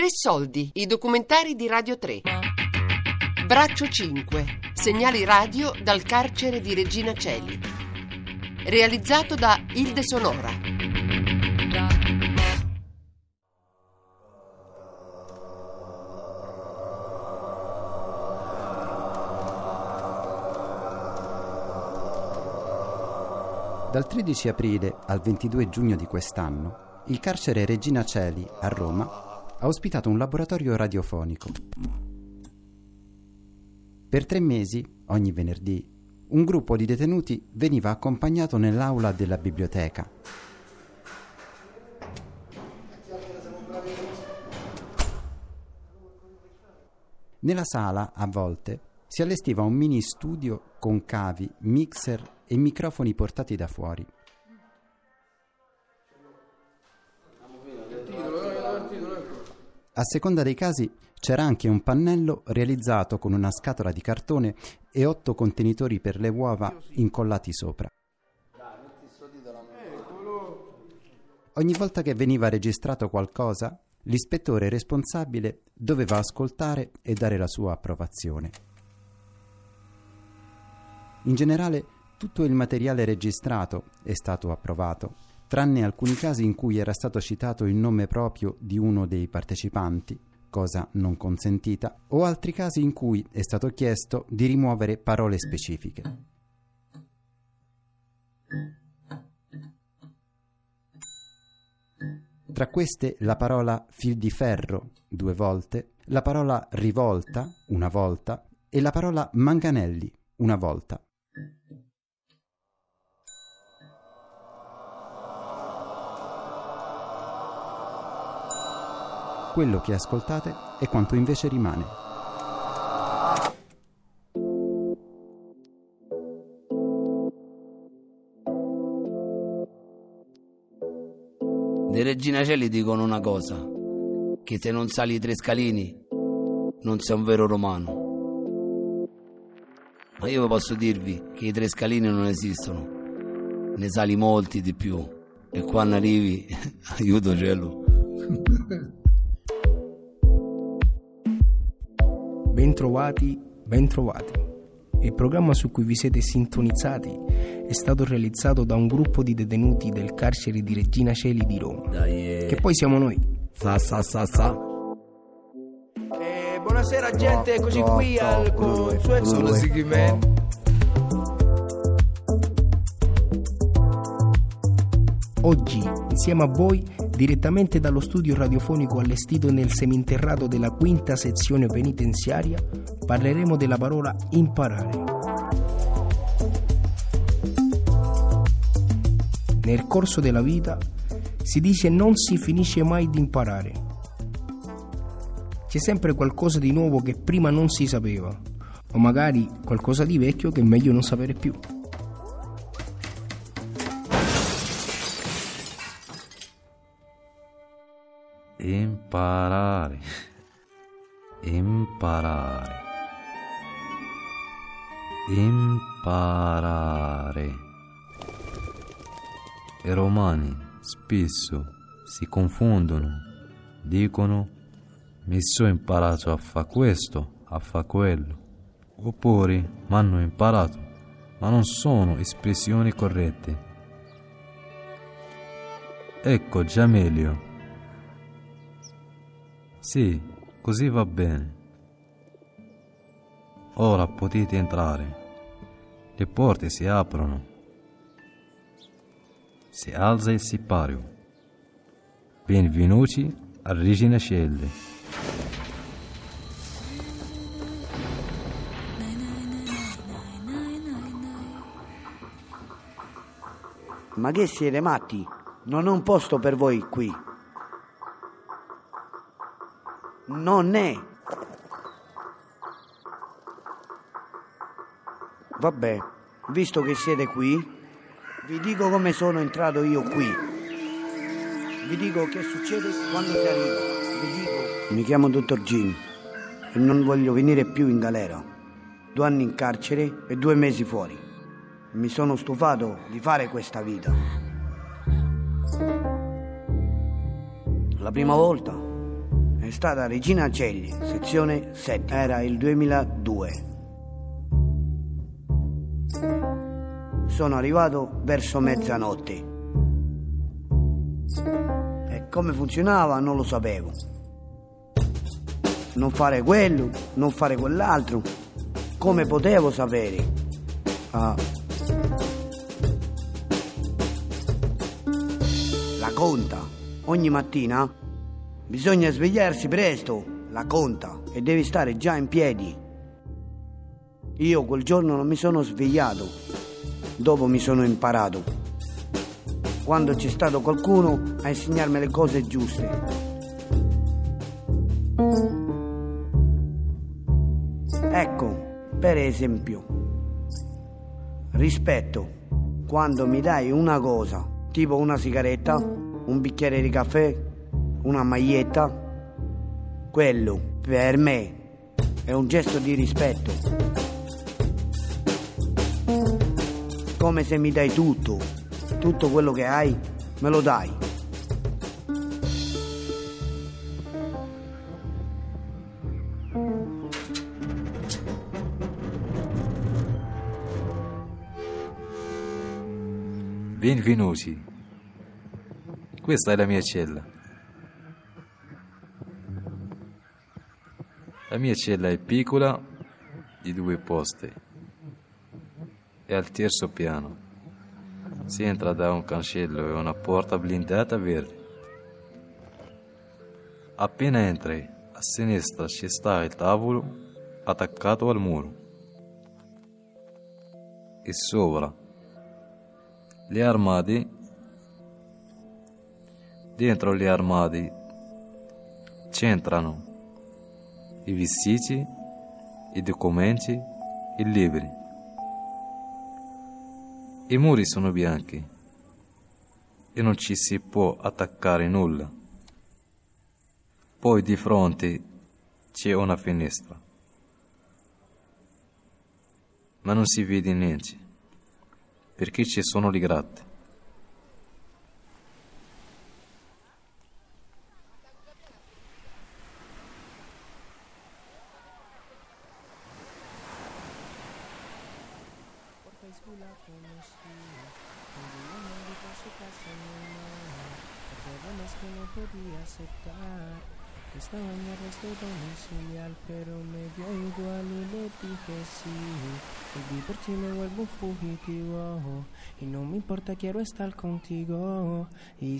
Tre soldi, i documentari di Radio 3. Braccio 5, segnali radio dal carcere di Regina Celi. Realizzato da Ilde Sonora. Dal 13 aprile al 22 giugno di quest'anno, il carcere Regina Celi a Roma ha ospitato un laboratorio radiofonico. Per tre mesi, ogni venerdì, un gruppo di detenuti veniva accompagnato nell'aula della biblioteca. Nella sala, a volte, si allestiva un mini studio con cavi, mixer e microfoni portati da fuori. A seconda dei casi c'era anche un pannello realizzato con una scatola di cartone e otto contenitori per le uova incollati sopra. Ogni volta che veniva registrato qualcosa, l'ispettore responsabile doveva ascoltare e dare la sua approvazione. In generale, tutto il materiale registrato è stato approvato tranne alcuni casi in cui era stato citato il nome proprio di uno dei partecipanti, cosa non consentita, o altri casi in cui è stato chiesto di rimuovere parole specifiche. Tra queste la parola fil di ferro due volte, la parola rivolta una volta e la parola manganelli una volta. Quello che ascoltate è quanto invece rimane. De Regina Celli dicono una cosa, che se non sali i tre scalini non sei un vero romano. Ma io posso dirvi che i tre scalini non esistono, ne sali molti di più e quando arrivi, aiuto cielo. Bentrovati, bentrovati. Il programma su cui vi siete sintonizzati è stato realizzato da un gruppo di detenuti del carcere di Regina Celi di Roma. Dai, eh. Che poi siamo noi. Sa sa sa sa. Eh, buonasera gente, eccoci qui al consueto seguimento. Oggi, insieme a voi, direttamente dallo studio radiofonico allestito nel seminterrato della quinta sezione penitenziaria, parleremo della parola imparare. Nel corso della vita si dice non si finisce mai di imparare. C'è sempre qualcosa di nuovo che prima non si sapeva, o magari qualcosa di vecchio che è meglio non sapere più. Imparare. Imparare. Imparare. I romani spesso si confondono, dicono mi sono imparato a fare questo, a fare quello, oppure mi hanno imparato, ma non sono espressioni corrette. Ecco già meglio. Sì, così va bene. Ora potete entrare. Le porte si aprono. Si alza il sipario. Benvenuti a Regina Celle. Ma che siete matti? Non è un posto per voi qui. Non è. Vabbè, visto che siete qui, vi dico come sono entrato io qui. Vi dico che succede quando si arriva. Vi dico. Mi chiamo Dottor Jim e non voglio venire più in galera. Due anni in carcere e due mesi fuori. Mi sono stufato di fare questa vita. La prima volta è stata Regina Celli, sezione 7. Era il 2002. Sono arrivato verso mezzanotte. E come funzionava non lo sapevo. Non fare quello, non fare quell'altro. Come potevo sapere? Ah. La conta. Ogni mattina bisogna svegliarsi presto, la conta, e devi stare già in piedi. Io quel giorno non mi sono svegliato, dopo mi sono imparato. Quando c'è stato qualcuno a insegnarmi le cose giuste. Ecco, per esempio, rispetto quando mi dai una cosa, tipo una sigaretta, un bicchiere di caffè, una maglietta, quello per me è un gesto di rispetto. Come se mi dai tutto, tutto quello che hai, me lo dai. Benvenuti. Questa è la mia cella. La mia cella è piccola, di due posti. È al terzo piano. Si entra da un cancello e una porta blindata verde. Appena entri, a sinistra ci sta il tavolo attaccato al muro. E sopra gli armadi, dentro gli armadi c'entrano i vestiti, i documenti, i libri. I muri sono bianchi e non ci si può attaccare nulla. Poi di fronte c'è una finestra, ma non si vede niente perché ci sono le gratte. Estaba en arresto domiciliar, pero me dio igual y le dije sí. Volví por ti, me vuelvo fugitivo. Y no me importa, quiero estar contigo.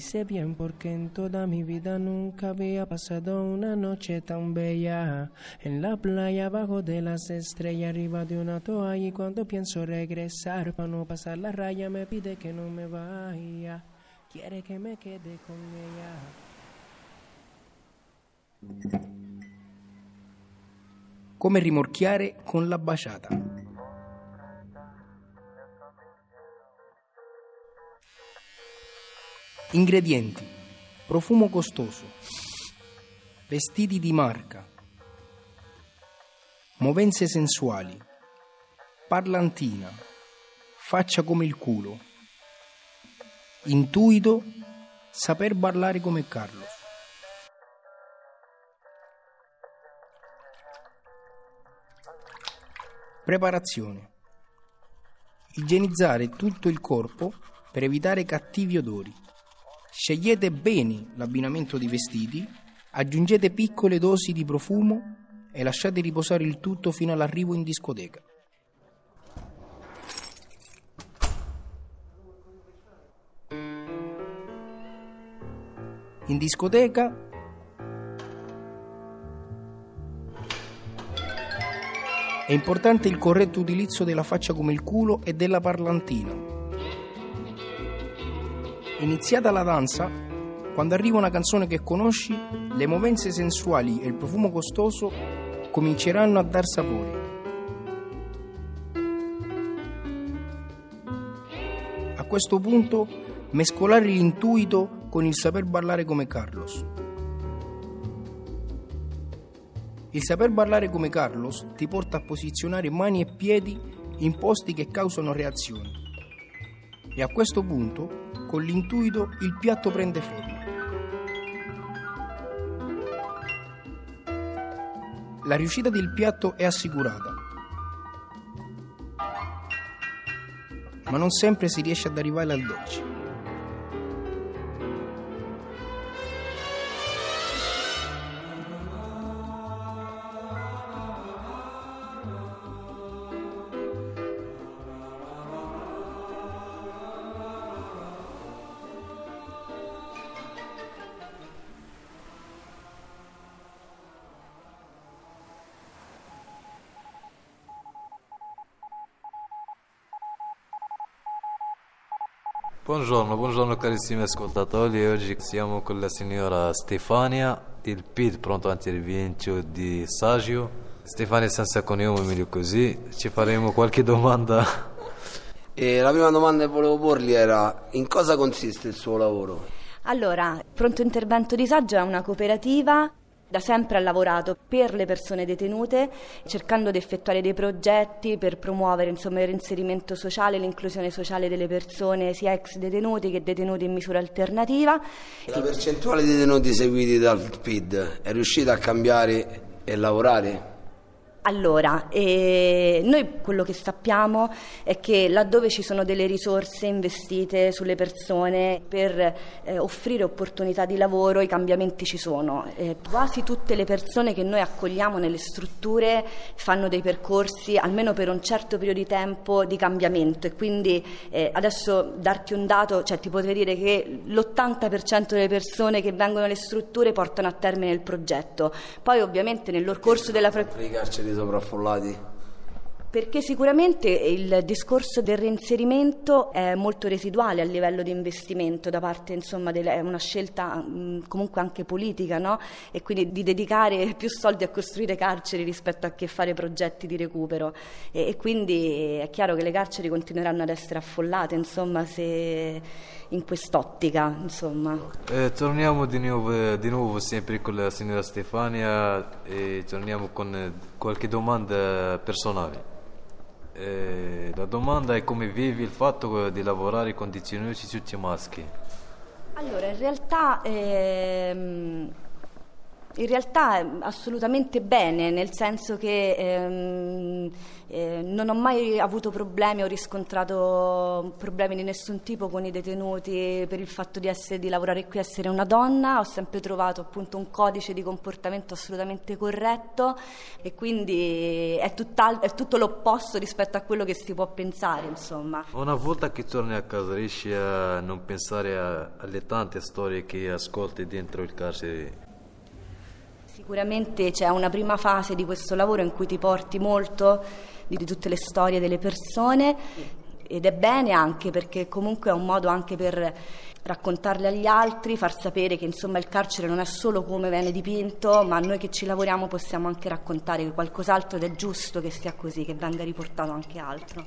Sé bien porque en toda mi vida nunca había pasado una noche tan bella. En la playa, abajo de las estrellas, arriba de una toalla. Y cuando pienso regresar, para no pasar la raya, me pide que no me vaya. Quiere que me quede con ella. Come rimorchiare con la baciata. Ingredienti: profumo costoso, vestiti di marca, movenze sensuali, parlantina, faccia come il culo, intuito, saper parlare come Carlos. Preparazione. Igienizzare tutto il corpo per evitare cattivi odori. Scegliete bene l'abbinamento di vestiti, aggiungete piccole dosi di profumo e lasciate riposare il tutto fino all'arrivo in discoteca. In discoteca È importante il corretto utilizzo della faccia come il culo e della parlantina. Iniziata la danza, quando arriva una canzone che conosci, le movenze sensuali e il profumo costoso cominceranno a dar sapore. A questo punto, mescolare l'intuito con il saper ballare come Carlos. Il saper ballare come Carlos ti porta a posizionare mani e piedi in posti che causano reazioni. E a questo punto, con l'intuito, il piatto prende forma. la riuscita del piatto è assicurata. Ma non sempre si riesce ad arrivare al dolce. Buongiorno, buongiorno carissimi ascoltatori, oggi siamo con la signora Stefania, il PID pronto antirivento di Sagio. Stefania senza cognome, meglio così, ci faremo qualche domanda. E la prima domanda che volevo porgli era in cosa consiste il suo lavoro? Allora, Pronto Intervento Disagio è una cooperativa da sempre ha lavorato per le persone detenute, cercando di effettuare dei progetti per promuovere insomma, il reinserimento sociale, l'inclusione sociale delle persone, sia ex detenuti che detenuti in misura alternativa. La percentuale di detenuti seguiti dal PID è riuscita a cambiare e lavorare? Allora, eh, noi quello che sappiamo è che laddove ci sono delle risorse investite sulle persone per eh, offrire opportunità di lavoro, i cambiamenti ci sono. Eh, quasi tutte le persone che noi accogliamo nelle strutture fanno dei percorsi, almeno per un certo periodo di tempo, di cambiamento e quindi eh, adesso darti un dato, cioè ti potrei dire che l'80% delle persone che vengono nelle strutture portano a termine il progetto. Poi ovviamente nel corso della... Pre- sovraffollati? Perché sicuramente il discorso del reinserimento è molto residuale a livello di investimento da parte, insomma, è una scelta mh, comunque anche politica, no? E quindi di dedicare più soldi a costruire carceri rispetto a che fare progetti di recupero. E, e quindi è chiaro che le carceri continueranno ad essere affollate, insomma, se in quest'ottica, insomma. Eh, torniamo di nuovo, di nuovo, sempre con la signora Stefania e torniamo con qualche domanda personale. Eh, la domanda è come vivi il fatto di lavorare con detenuti tutti maschi? Allora, in realtà... Ehm in realtà assolutamente bene, nel senso che ehm, eh, non ho mai avuto problemi, ho riscontrato problemi di nessun tipo con i detenuti per il fatto di, essere, di lavorare qui, essere una donna, ho sempre trovato appunto un codice di comportamento assolutamente corretto e quindi è, è tutto l'opposto rispetto a quello che si può pensare. Insomma. Una volta che torni a casa riesci a non pensare a, alle tante storie che ascolti dentro il carcere? Sicuramente c'è una prima fase di questo lavoro in cui ti porti molto di, tutte le storie delle persone ed è bene anche perché comunque è un modo anche per raccontarle agli altri, far sapere che insomma il carcere non è solo come viene dipinto, ma noi che ci lavoriamo possiamo anche raccontare che qualcos'altro ed è giusto che sia così, che venga riportato anche altro.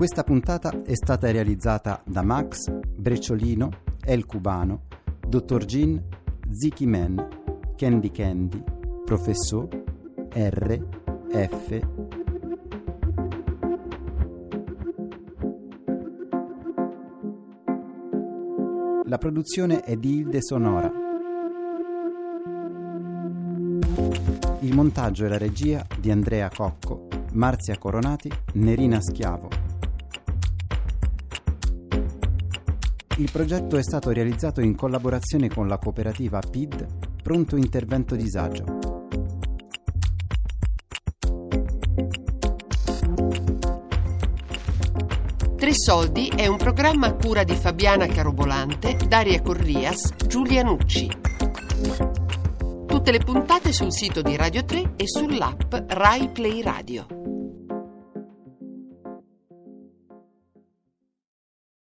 Questa puntata è stata realizzata da Max, Brecciolino, El Cubano, Dr. Gin, Ziki Man, Candy Candy, Professor, R, F, La produzione è di Ilde Sonora. Il montaggio e la regia di Andrea Cocco, Marzia Coronati, Nerina Schiavo. Il progetto è stato realizzato in collaborazione con la cooperativa PID Pronto Intervento Disagio. Tre Soldi è un programma a cura di Fabiana Carobolante, Daria Corrias, Giulia Nucci. Tutte le puntate sul sito di Radio 3 e sull'app Rai Play Radio.